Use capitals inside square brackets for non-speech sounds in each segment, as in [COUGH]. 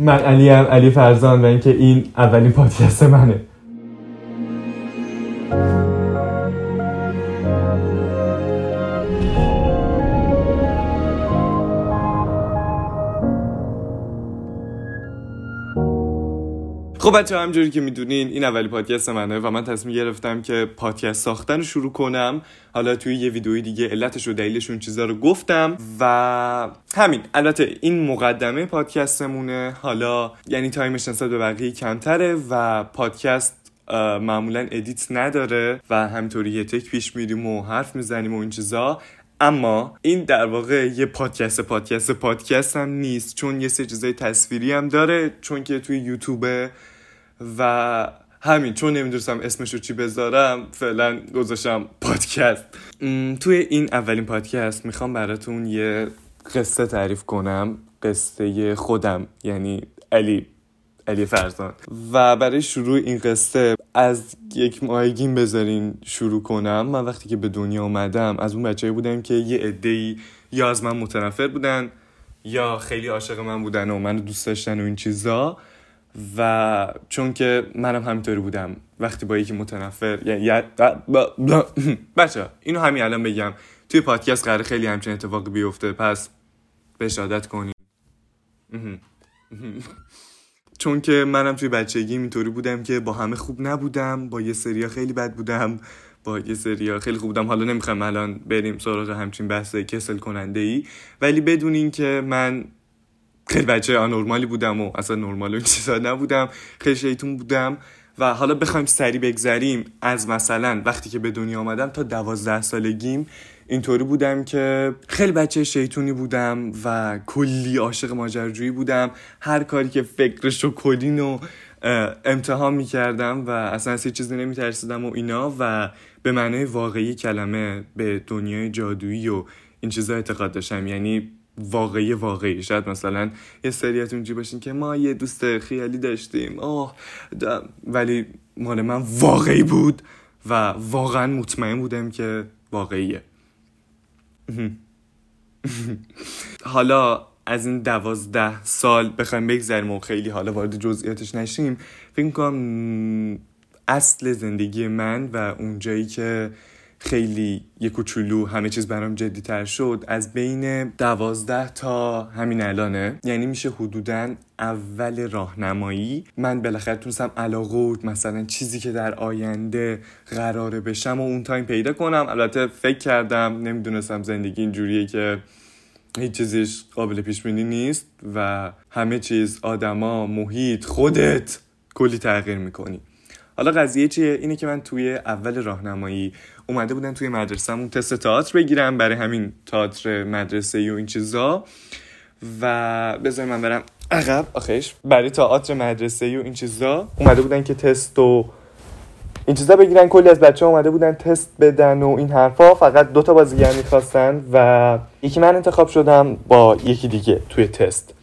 من علی هم علی فرزان و اینکه این اولین پادکست منه. خب بچه همجوری که می‌دونین این اولی پادکست منه و من تصمیم گرفتم که پادکست ساختن رو شروع کنم. حالا توی یه ویدئوی دیگه علتش و دلیلش چیزا رو گفتم و همین. البته این مقدمه پادکستمونه. حالا یعنی time ش نسبت به بقیه کمتره و پادکست معمولا edit نداره و همینطوری یه تک پیش میریم و حرف می‌زنیم و این چیزا. اما این در واقع یه پادکست پادکست پادکست هم نیست. چون یه سه چیزای تصویری هم داره. چون که توی یوتیوبه و همین چون نمی‌دونستم اسمشو چی بذارم فعلا گذاشتم پادکست. توی این اولین پادکست می‌خوام براتون یه قصه تعریف کنم قصه خودم یعنی علی علی فرزان و برای شروع این قصه از یک ماهگین بذارین شروع کنم. من وقتی که به دنیا آمدم از اون بچه بودم که یه عده یا از من متنفر بودن یا خیلی عاشق من بودن و منو دوست داشتن و این چیزا. و چون که منم همینطوری بودم وقتی با یکی متنفر یعنی [CLEARS THROAT] بچه اینو همین الان بگم. توی پادکست قرار خیلی همچین اتفاقی بیفته پس بشادت کنیم چون که منم توی بچگی اینطوری بودم که با همه خوب نبودم با یه سریا خیلی بد بودم با یه سریا خیلی خوب بودم. حالا نمی‌خوام الان بریم سراغ همچین بحث کسل کننده ای ولی بدونین که من خیلی بچه آنورمالی بودم و اصلا نرمال این چیزا نبودم خیلی شیطون بودم و حالا بخوایم سری بگذریم از مثلا وقتی که به دنیا آمدم تا دوازده سالگیم اینطوری بودم که خیلی بچه شیطونی بودم و کلی عاشق ماجراجویی بودم. هر کاری که فکرش و کلین و امتحان می‌کردم و اصلا از چیزی نمیترسیدم و اینا و به معنای واقعی کلمه به دنیای جادویی و این چیزا اعتقاد داشتم. یعنی واقعی واقعی. شاید مثلا یه سریت اونجی باشین که ما یه دوست خیالی داشتیم. آه ولی مال من واقعی بود و واقعا مطمئن بودم که واقعیه. [LAUGHS] حالا از این دوازده سال بخوایم بگذریم و خیلی حالا وارد جزئیاتش نشیم فکر می‌کنم اصل زندگی من و اونجایی که خیلی یه کوچولو همه چیز برام جدی تر شد. از بین دوازده تا همین الانه یعنی میشه حدودا اول راهنمایی. من بالاخره تونستم علاقه مثلا چیزی که در آینده قراره بشم و اون تایم پیدا کنم. البته فکر کردم نمی‌دونستم زندگی اینجوریه که هیچ چیزیش قابل پیش بینی نیست و همه چیز آدما محیط خودت کلی تغییر می‌کنی. حالا قضیه چیه؟ اینه که من توی اول راهنمایی اومده بودن توی مدرسهمون تست تئاتر بگیرم برای همین تئاتر مدرسه و این چیزا. و بذار من برم عقب. آخش برای تئاتر مدرسه و این چیزا اومده بودن که تست و این چیزا بگیرن. کلی از بچه اومده بودن تست بدن و این حرفا. فقط دوتا بازیگر می‌خواستن و یکی من انتخاب شدم با یکی دیگه توی تست.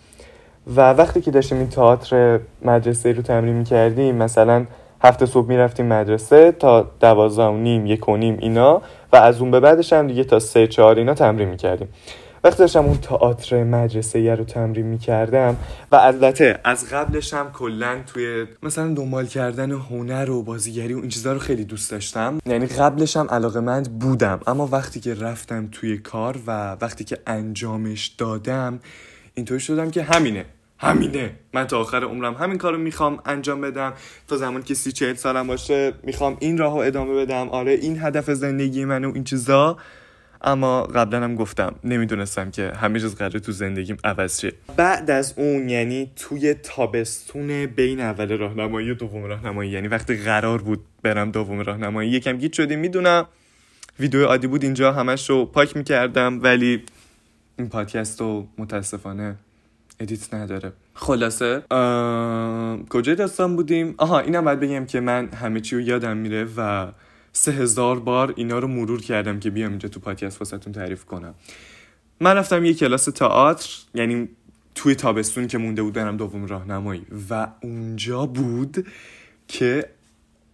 و وقتی که داشتیم این تئاتر مدرسه رو تمرین می‌کردیم مثلا هفته صبح می‌رفتیم مدرسه تا دوازده و نیم یک و نیم اینا. و از اون به بعدش هم دیگه تا سه چهار اینا تمرین می‌کردیم. وقتی داشتم اون تئاتر مدرسه رو تمرین می‌کردم و البته از قبلش هم کلا توی مثلا دنبال کردن هنر و بازیگری و این چیزا رو خیلی دوست داشتم. یعنی قبلش هم علاقه مند بودم. اما وقتی که رفتم توی کار و وقتی که انجامش دادم اینطوری شدم که همینه. همینه. من تا آخر عمرم همین کارو می‌خوام انجام بدم. تا زمان که سی چهل سالم باشه می‌خوام این راهو ادامه بدم. آره این هدف زندگی منه و این چیزا. اما قبلا هم گفتم نمی‌دونستم که همه چیز قراره تو زندگیم عوض شه. بعد از اون یعنی توی تابستون بین اول راهنمایی و دوم راهنمایی یعنی وقتی قرار بود برم دوم راهنمایی یکم گیت شدیم می‌دونم. ویدیو عادی بود اینجا همش رو پاک می‌کردم. ولی این پادکست رو متاسفانه edit نداره. خلاصه؟ کجای داستان بودیم؟ آها اینم باید بگم که من همه چی رو یادم میره و سه هزار بار اینا رو مرور کردم که بیام اینجا تو پادکست واسهتون تعریف کنم. من رفتم یه کلاس تئاتر یعنی توی تابستون که مونده بود برم دوم راهنمایی. و اونجا بود که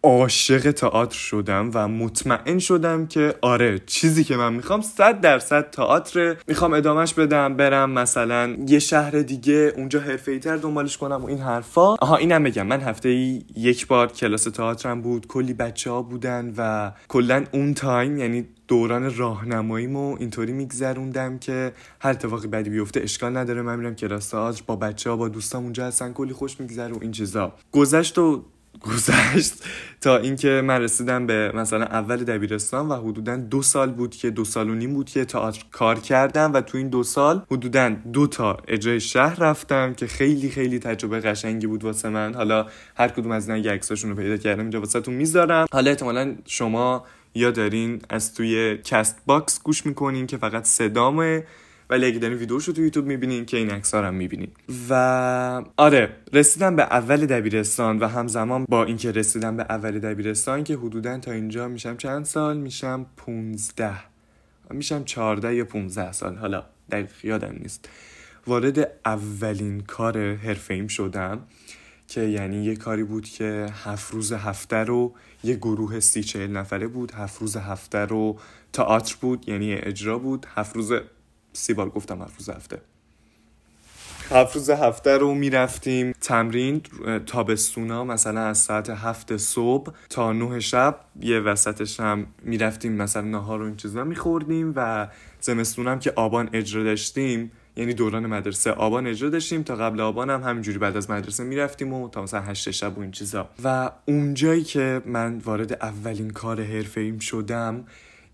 عاشق تئاتر شدم و مطمئن شدم که آره چیزی که من می‌خوام صد درصد تئاتر می‌خوام ادامهش بدم برم مثلا یه شهر دیگه اونجا حرفه تر دنبالش کنم و این حرفا. آها اینم بگم من هفته ای یک بار کلاس تئاترم بود کلی بچه ها بودن و کلا اون تایم یعنی دوران راهنماییمو اینطوری میگذروندم که هر اتفاقی بدی بیفته اشکال نداره من میرم کلاس تئاتر با بچه ها با دوستام اونجا هستن کلی خوش میگذره و این چیزا. گذشت و گذشت تا اینکه من رسیدم به مثلا اول دبیرستان و حدودا دو سال بود که دو سال و نیم بود که تئاتر کار کردم و تو این دو سال حدودا دو تا اجرای شهر رفتم که خیلی خیلی تجربه قشنگی بود واسه من. حالا هر کدوم از اینا عکساشون رو پیدا کردم اینجا واسهتون می‌ذارم. حالا احتمالا شما یا دارین از توی کست باکس گوش می‌کنین که فقط صدامه. ولی اگه دارین ویدیوشو تو یوتیوب می‌بینین که این عکس هم می‌بینین و آره رسیدم به اول دبیرستان و همزمان با اینکه رسیدم به اول دبیرستان که حدودا تا اینجا میشم. چند سال؟ میشم 15 میشم 14 یا 15 سال. حالا دقیق یادم نیست. وارد اولین کار حرفه شدم که یعنی یه کاری بود که هفت روز هفته رو یه گروه سی چهل نفره بود. هفت روز هفته رو تئاتر بود یعنی اجرا بود. هفت روز سی بار گفتم هفت روز هفته. هفت روز هفته رو می‌رفتیم تمرین تابستونا مثلا از ساعت هفت صبح تا نه شب. یه وسطش هم می‌رفتیم مثلا نهار رو این چیزا میخوردیم و زمستونم که آبان اجرا داشتیم یعنی دوران مدرسه آبان اجرا داشتیم تا قبل آبان هم همینجوری بعد از مدرسه می‌رفتیم و تا مثلا هشت شب و این چیزا. و اونجایی که من وارد اولین کار حرفه ایم شدم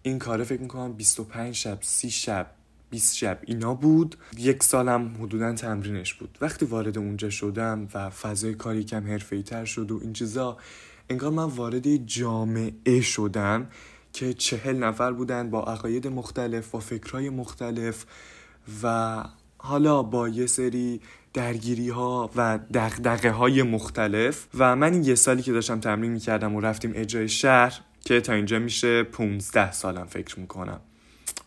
این کاره فکر می‌کنم 25 شب 30 شب 20 شب اینا بود. یک سالم حدودا تمرینش بود. وقتی وارد اونجا شدم و فضای کاری کم حرفه تر شد و این چیزا انگار من وارد جامعه شدم که چهل نفر بودن با عقاید مختلف با فکرهای مختلف و حالا با یه سری درگیری ها و دقدقه های مختلف. و من این یه سالی که داشتم تمرین می‌کردم و رفتیم اجرای شهر که تا اینجا میشه 15 سالم فکر می‌کنم.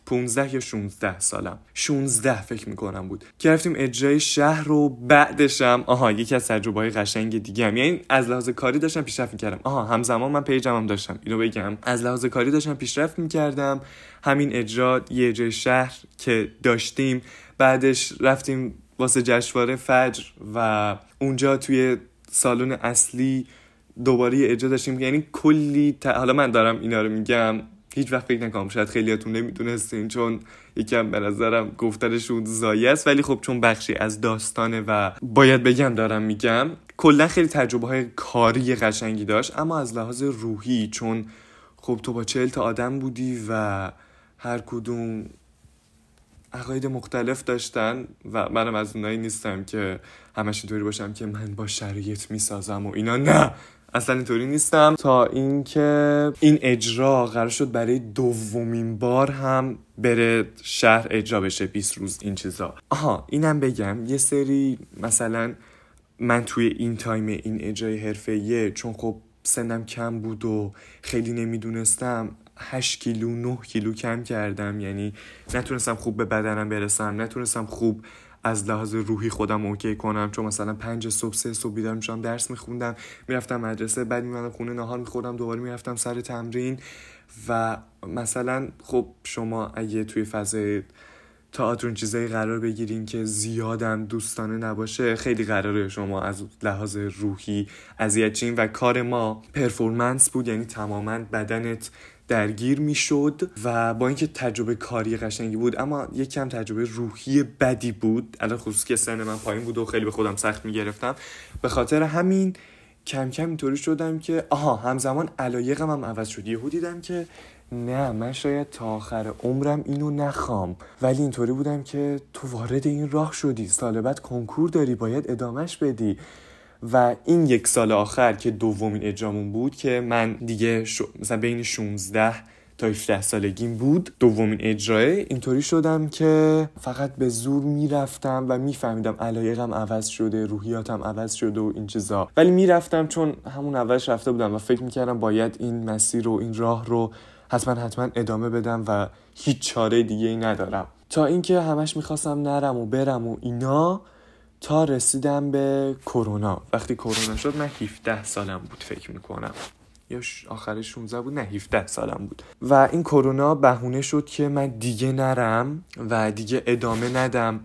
15 یا 16 سالم. 16 فکر می‌کنم بود. که رفتیم اجرای شهر رو بعدشم آها یکی از تجربه های قشنگ دیگه هم. یعنی از لحاظ کاری داشتم پیشرفت می‌کردم. آها همزمان من پیجم هم داشتم اینو بگم. از لحاظ کاری داشتم پیشرفت می‌کردم. همین اجرا یه اجرای شهر که داشتیم. بعدش رفتیم واسه جشنواره فجر و اونجا توی سالن اصلی دوباره اجرا داشتیم. یعنی کلی حالا من دارم اینا رو میگم. هیچ وقت فکر نکنم. شاید خیلیاتون نمی‌دونستین چون یکم به نظرم گفتنشون زایی است. ولی خب چون بخشی از داستانه و باید بگم دارم میگم کلا خیلی تجربه های کاری قشنگی داشت. اما از لحاظ روحی چون خب تو با چهل تا آدم بودی و هر کدوم عقاید مختلف داشتن و منم از اونایی نیستم که همش اینطوری باشم که من با شرایط می‌سازم و اینا. نه! اصلا اینطوری نیستم. تا اینکه این اجرا قرار شد برای دومین بار هم بره شهر اجرا بشه 20 روز این چیزا. آها اینم بگم یه سری مثلا من توی این تایم این اجرای حرفه‌ایه چون خب سنم کم بود و خیلی نمی‌دونستم 8 کیلو 9 کیلو کم کردم. یعنی نتونستم خوب به بدنم برسم نتونستم خوب از لحاظ روحی خودم اوکی کنم چون مثلا پنج صبح سه صبح بیدار میشم درس میخوندم می‌رفتم مدرسه بعد میمدم خونه نهار میخوردم دوباره می‌رفتم سر تمرین و مثلا خب شما اگه توی فضای تئاتر چیزایی قرار بگیرین که زیادم دوستانه نباشه خیلی قراره شما از لحاظ روحی اذیت و کار ما پرفورمنس بود یعنی تماما بدنت درگیر می‌شد و با اینکه تجربه کاری قشنگی بود اما یک کم تجربه روحی بدی بود. الان خصوص که سن من پایین بود و خیلی به خودم سخت می‌گرفتم. به خاطر همین کم کم اینطوری شدم که آها همزمان علایقم هم عوض شد. یهو دیدم که نه من شاید تا آخر عمرم اینو نخوام. ولی اینطوری بودم که تو وارد این راه شدی. سال بعد کنکور داری باید ادامهش بدی. و این یک سال آخر که دومین اجرامون بود که من دیگه مثلا بین 16 تا 17 سالگیم بود دومین اجرای. اینطوری شدم که فقط به زور می‌رفتم و میفهمیدم علایقم عوض شده روحیاتم عوض شده و این چیزا. ولی می‌رفتم چون همون اولش رفته بودم و فکر می‌کردم باید این مسیر و این راه رو حتما حتما ادامه بدم و هیچ چاره دیگه ای ندارم. تا اینکه همش می‌خواستم نرم و برم و اینا تا رسیدم به کرونا. وقتی کرونا شد من 17 سالم بود فکر می‌کنم. یا آخر 16 بود؟ نه 17 سالم بود. و این کرونا بهونه شد که من دیگه نرم و دیگه ادامه ندم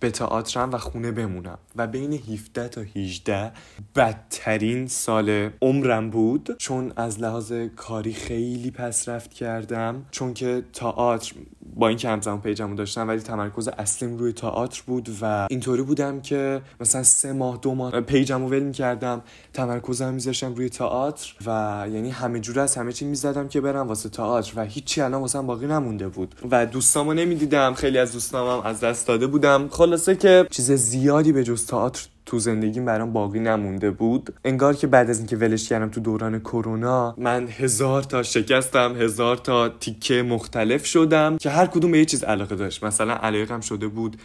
به تئاترم و خونه بمونم. و بین 17 تا 18 بدترین سال عمرم بود. چون از لحاظ کاری خیلی پس رفت کردم. چون که تئاتر با اینکه همزمان پیجمو داشتم ولی تمرکز اصلیم روی تئاتر بود و اینطوری بودم که مثلا سه ماه دو ماه پیجمو ول می‌کردم تمرکزم میذاشتم روی تئاتر و یعنی همه جور از همه چی می‌زدم که برم واسه تئاتر و هیچی الان واسه باقی نمونده بود و دوستامو نمی‌دیدم. خیلی از دوستامم از دست داده بودم. خلاصه که چیز زیادی به جز تئاتر تو زندگیم برام باقی نمونده بود. انگار که بعد از اینکه ولش کردم تو دوران کرونا من هزار تا شکستم هزار تا تیکه مختلف شدم که هر کدوم به یه چیز علاقه داشت. مثلا علاقم شده بود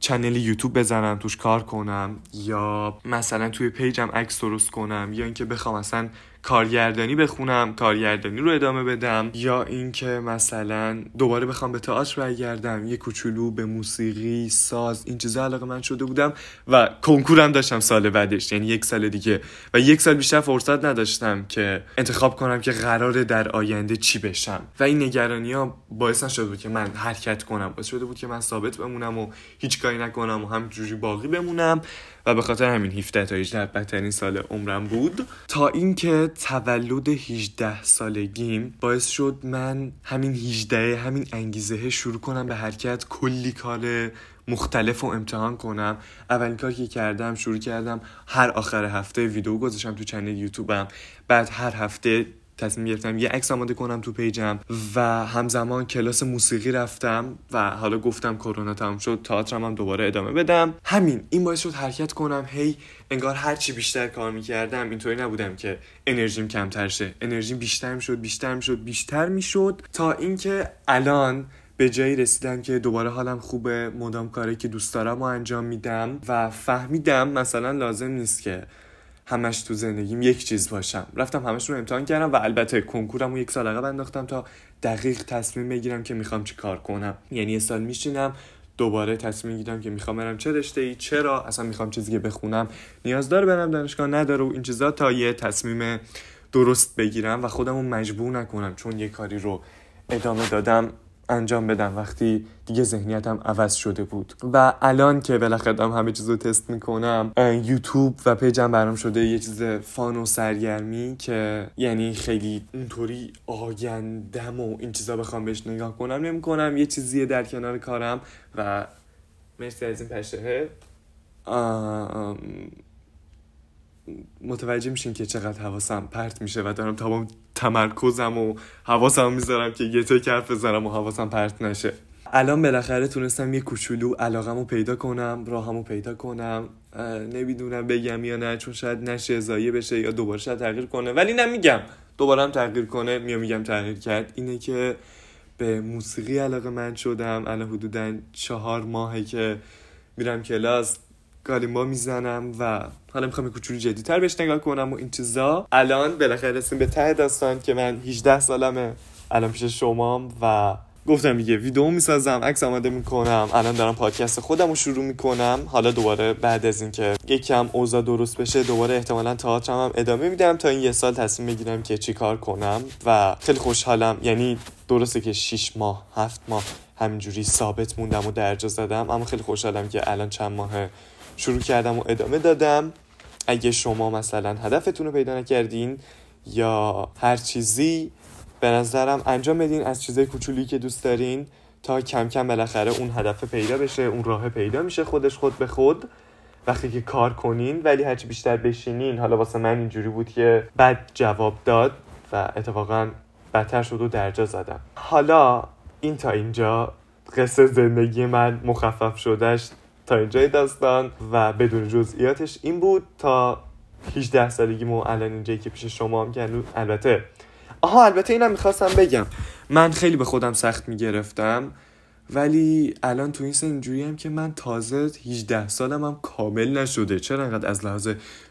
چنل یوتیوب بزنم توش کار کنم یا مثلا توی پیجم عکس درست کنم یا اینکه بخوام اصلا کارگردانی بخونم کارگردانی رو ادامه بدم یا اینکه مثلا دوباره بخوام به تئاتر برگردم یه کوچولو به موسیقی ساز این چیزا علاقه من شده بودم و کنکورم داشتم سال بعدش یعنی یک سال دیگه. و یک سال بیشتر فرصت نداشتم که انتخاب کنم که قراره در آینده چی بشم. و این نگرانی ها باعث شده بود که من حرکت کنم. باعث شده بود که من ثابت بمونم و هیچ کاری نکنم و همینجوری باقی بمونم. و به خاطر همین 17 تا 18 بدترین سال عمرم بود. تا اینکه تولد 18 سالگیم باعث شد من همین 18 همین انگیزه شروع کنم به حرکت کلی کار مختلف و امتحان کنم. اولین کاری که کردم شروع کردم هر آخر هفته ویدیو گذاشتم تو چنل یوتیوبم. بعد هر هفته تصمیم گرفتم یه عکس آماده کنم تو پیجم و همزمان کلاس موسیقی رفتم و حالا گفتم کرونا تموم شد تئاترم هم دوباره ادامه بدم. همین این باعث شد حرکت کنم. هی انگار هر چی بیشتر کار می‌کردم اینطوری نبودم که انرژیم کمتر شه. انرژیم بیشتر می‌شد بیشتر می‌شد بیشتر می‌شد تا اینکه الان به جایی رسیدم که دوباره حالم خوبه مدام کاری که دوست دارم و انجام میدم و فهمیدم مثلا لازم نیست که همش تو زندگیم یک چیز باشم. رفتم همش رو امتحان کردم و البته کنکورم رو یک سال عقب انداختم تا دقیق تصمیم بگیرم که می‌خوام چی کار کنم. یعنی یه سال میشینم دوباره تصمیم می‌گیرم که می‌خوام برم چه رشته ای چرا؟ اصلا می‌خوام چیزی که بخونم نیاز داره برم دانشگاه نداره و این چیزا تا یه تصمیم درست بگیرم و خودم رو مجبور نکنم چون یه کاری رو ادامه دادم. انجام بدم. وقتی دیگه ذهنیتم عوض شده بود. و الان که بالاخره همه چیز رو تست می‌کنم یوتیوب و پیجم برام شده یه چیز فان و سرگرمی که یعنی خیلی اونطوری آگندم و این چیزا بخوام بهش نگاه کنم نمی‌کنم. یه چیزیه در کنار کارم و مرسی از این پشه متوجه میشین که چقدر حواسم پرت میشه و دارم تمام تمرکزم و حواسم می‌ذارم که یه تک حرف بزنم و حواسم پرت نشه. الان بالاخره تونستم یه کوچولو علاقمو پیدا کنم راهمو پیدا کنم. نمی‌دونم بگم یا نه چون شاید نشه زایه بشه یا دوباره شاید تغییر کنه. ولی نمیگم دوباره هم تغییر کنه میام میگم تغییر کرد. اینه که به موسیقی علاقه من شدم. الان حدودا چهار ماهه که میرم کلاس. گالیما می‌زنم و حالا می‌خوام کوچولو جدیتر بهش نگاه کنم و این چیزا. الان بالاخره رسیم به ته داستان که من 18 سالمه. الان پیش شمام و گفتم دیگه ویدیو می‌سازم عکس آماده می‌کنم. الان دارم پادکست خودم رو شروع می‌کنم. حالا دوباره بعد از اینکه یکم اوضاع درست بشه دوباره احتمالا تئاترم هم ادامه میدم تا این یه سال تصمیم بگیرم که چی کار کنم. و خیلی خوشحالم. یعنی درسته که 6 ماه 7 ماه همینجوری ثابت موندم و درجا زدم اما خیلی خوشحالم که الان چند ماه شروع کردم و ادامه دادم. اگه شما مثلا هدفتون رو پیدا نکردین یا هر چیزی به نظرم انجام بدین از چیزای کوچولی که دوست دارین تا کم کم بالاخره اون هدف پیدا بشه اون راه پیدا میشه خودش خود به خود. وقتی که کار کنین ولی هرچی بیشتر بشینین حالا واسه من اینجوری بود که بد جواب داد و اتفاقا بدتر شد و درجا زدم. حالا این تا اینجا قصه زندگی من مخفف شدهش تا اینجای داستان و بدون جزئیاتش این بود تا 18 سالگیمو الان اینجایی که پیش شما هم که البته. آها البته اینم می‌خواستم بگم. من خیلی به خودم سخت می‌گرفتم ولی الان تو این سن اینجوری هم که من تازه 18 سالم هم کامل نشده. چرا انقدر از لحاظ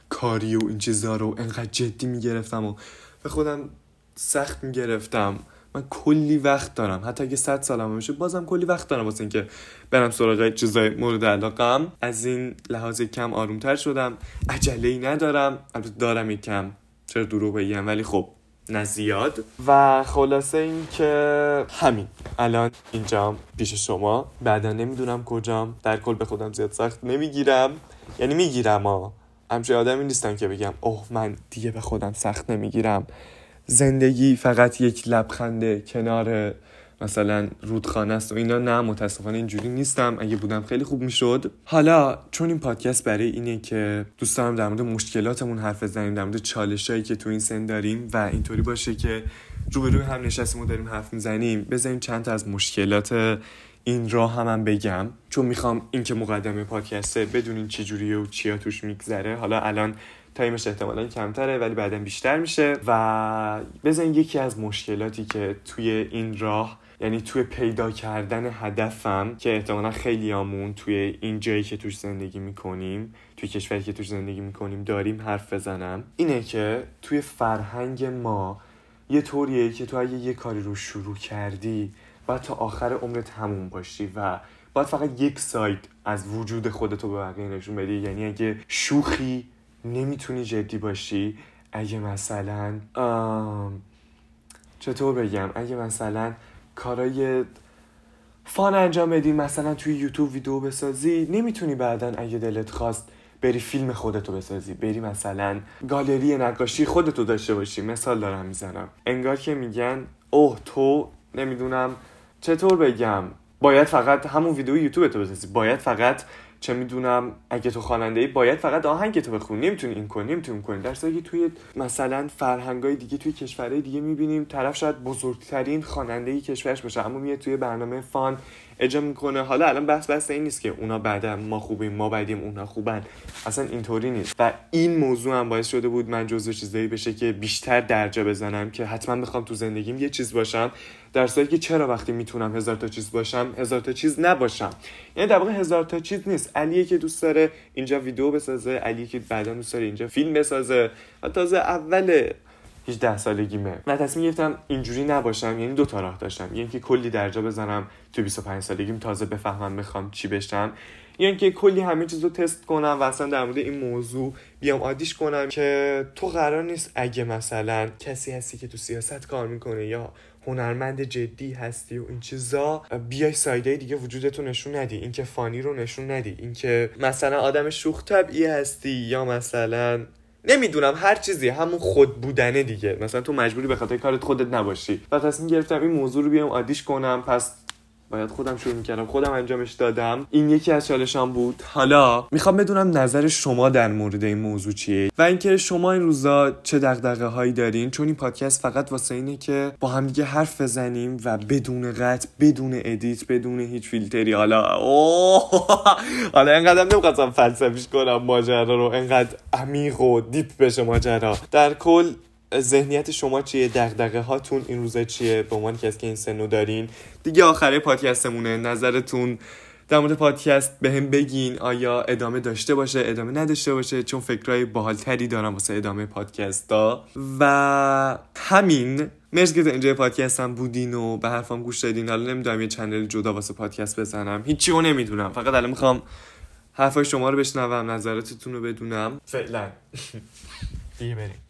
کاری و این چیزا رو انقدر جدی می‌گرفتم و به خودم سخت می‌گرفتم؟ من کلی وقت دارم. حتی اگه 100 سالم بشه بازم کلی وقت دارم واسه اینکه برم سراغ چیزای مورد علاقم. از این لحاظ کم آرومتر شدم. عجله ای ندارم. البته دارم کم. چرا دروغ بگم ولی خب نه زیاد. و خلاصه این که همین. الان اینجام پیش شما. بعدا نمی‌دونم کجام. در کل به خودم زیاد سخت نمی‌گیرم. یعنی می‌گیرم ها همچه آدمی نیستم که بگم اوه من دیگه به خودم سخت نمی‌گیرم. زندگی فقط یک لبخنده کنار مثلا رودخانه است و اینا نه متاسفانه اینجوری نیستم. اگه بودم خیلی خوب می‌شد. حالا چون این پادکست برای اینه که دوست دارم در مورد مشکلاتمون حرف بزنیم در مورد چالشایی که تو این سن داریم و اینطوری باشه که روبروی هم نشستیم و داریم حرف می‌زنیم بزنیم چند تا از مشکلات این راه هم, هم بگم. چون می‌خوام این که مقدمه پادکسته بدونین چی جوریه و چیا توش میگذره. حالا الان تایمش احتمالا کمتره ولی بعدا بیشتر میشه. و بزن یکی از مشکلاتی که توی این راه یعنی توی پیدا کردن هدفم که احتمالا خیلی آمون توی این جایی که توش زندگی می‌کنیم توی کشوری که توش زندگی می‌کنیم داریم حرف بزنم اینه که توی فرهنگ ما یه طوریه که تو اگه یه کاری رو شروع کردی باید تا آخر عمرت همون باشی و باید فقط یک ساید از وجود خودتو به بقیه نشون بدی. یعنی اگه شوخی نمی‌تونی جدی باشی؟ اگه مثلا چطور بگم؟ اگه مثلا کارای فان انجام بدی مثلا توی یوتیوب ویدیو بسازی نمی‌تونی بعدا اگه دلت خواست بری فیلم خودتو بسازی بری مثلا گالری نقاشی خودتو داشته باشی. مثال دارم می‌زنم. انگار که میگن اوه تو نمی‌دونم. چطور بگم؟ باید فقط همون ویدیو یوتیوب تو بسازی. باید فقط چه می‌دونم اگه تو خواننده ای باید فقط آهنگ تو بخونی نمی‌تونی این کنی نمی‌تونی کنی در که توی مثلا فرهنگای دیگه توی کشورهای دیگه می‌بینیم طرف شاید بزرگترین خواننده کشورش باشه. اما میاد توی برنامه فان اجرا می‌کنه. حالا الان بحث بحث این نیست که اونا بعدا ما خوبیم ما بعدیم اونا خوبن. اصلا اینطوری نیست. و این موضوع هم باعث شده بود من جزو چیزایی بشه که بیشتر درجا بزنم که حتما بخوام تو زندگیم یه چیز باشم. در صورتی که چرا وقتی می‌تونم هزار تا چیز باشم هزار تا چیز نباشم؟ یعنی در واقع هزار تا چیز نیست. علیه که دوست داره اینجا ویدیو بسازه علیه که بعدا دوست داره اینجا فیلم بسازه. و تازه اول 18 سالگیمه من تصمیم گرفتم اینجوری نباشم یعنی دو تا راه داشتم. یعنی که کلی درجا بزنم تو 25 سالگیم تازه بفهمم می‌خوام چی بشم. یعنی که کلی همه چیز رو تست کنم و اصلا در مورد این موضوع بیام عادیش کنم که تو قرار نیست اگه مثلا کسی هستی که تو سیاست کار می‌کنه یا هنرمند جدی هستی و این چیزا بیای سایده دیگه وجودتو نشون ندی. اینکه فانی رو نشون ندی. اینکه مثلا آدم شوخ طبعی هستی یا مثلا نمی‌دونم هر چیزی همون خود بودنه دیگه. مثلا تو مجبوری به خاطر کارت خودت نباشی. و تصمیم گرفتم این موضوع رو بیام عادیش کنم. پس باید خودم شروع می‌کردم. خودم انجامش دادم. این یکی از چالشام بود. حالا می‌خوام بدونم نظر شما در مورد این موضوع چیه؟ و اینکه شما این روزا چه دغدغه هایی دارین؟ چون این پادکست فقط واسه اینه که با هم دیگه حرف بزنیم و بدون قطع بدون edit بدون هیچ فیلتری. حالا اوه! حالا اینقدر نمی‌خواستم فلسفیش کنم ماجرا رو. انقدر عمیق و deep بشه ماجرا. در کل ذهنیت شما چیه؟ دغدغه هاتون این روزا چیه؟ به عنوان کسی که این سنو دارین. دیگه آخره پادکستمونه. نظرتون در مورد پادکست به هم بگین. آیا ادامه داشته باشه؟ ادامه نداشته باشه؟ چون فکرهای باحالتری دارم واسه ادامه پادکست ها و همین مرسی که اینجای پادکست هم بودین و به حرفام گوش دادین. حالا نمی‌دونم یه چنل جدا واسه پادکست بزنم. هیچی رو نمی‌دونم. فقط الان می‌خوام حرفای شما رو بشنوم نظراتتون رو بدونم. فعلا. دیگه بریم.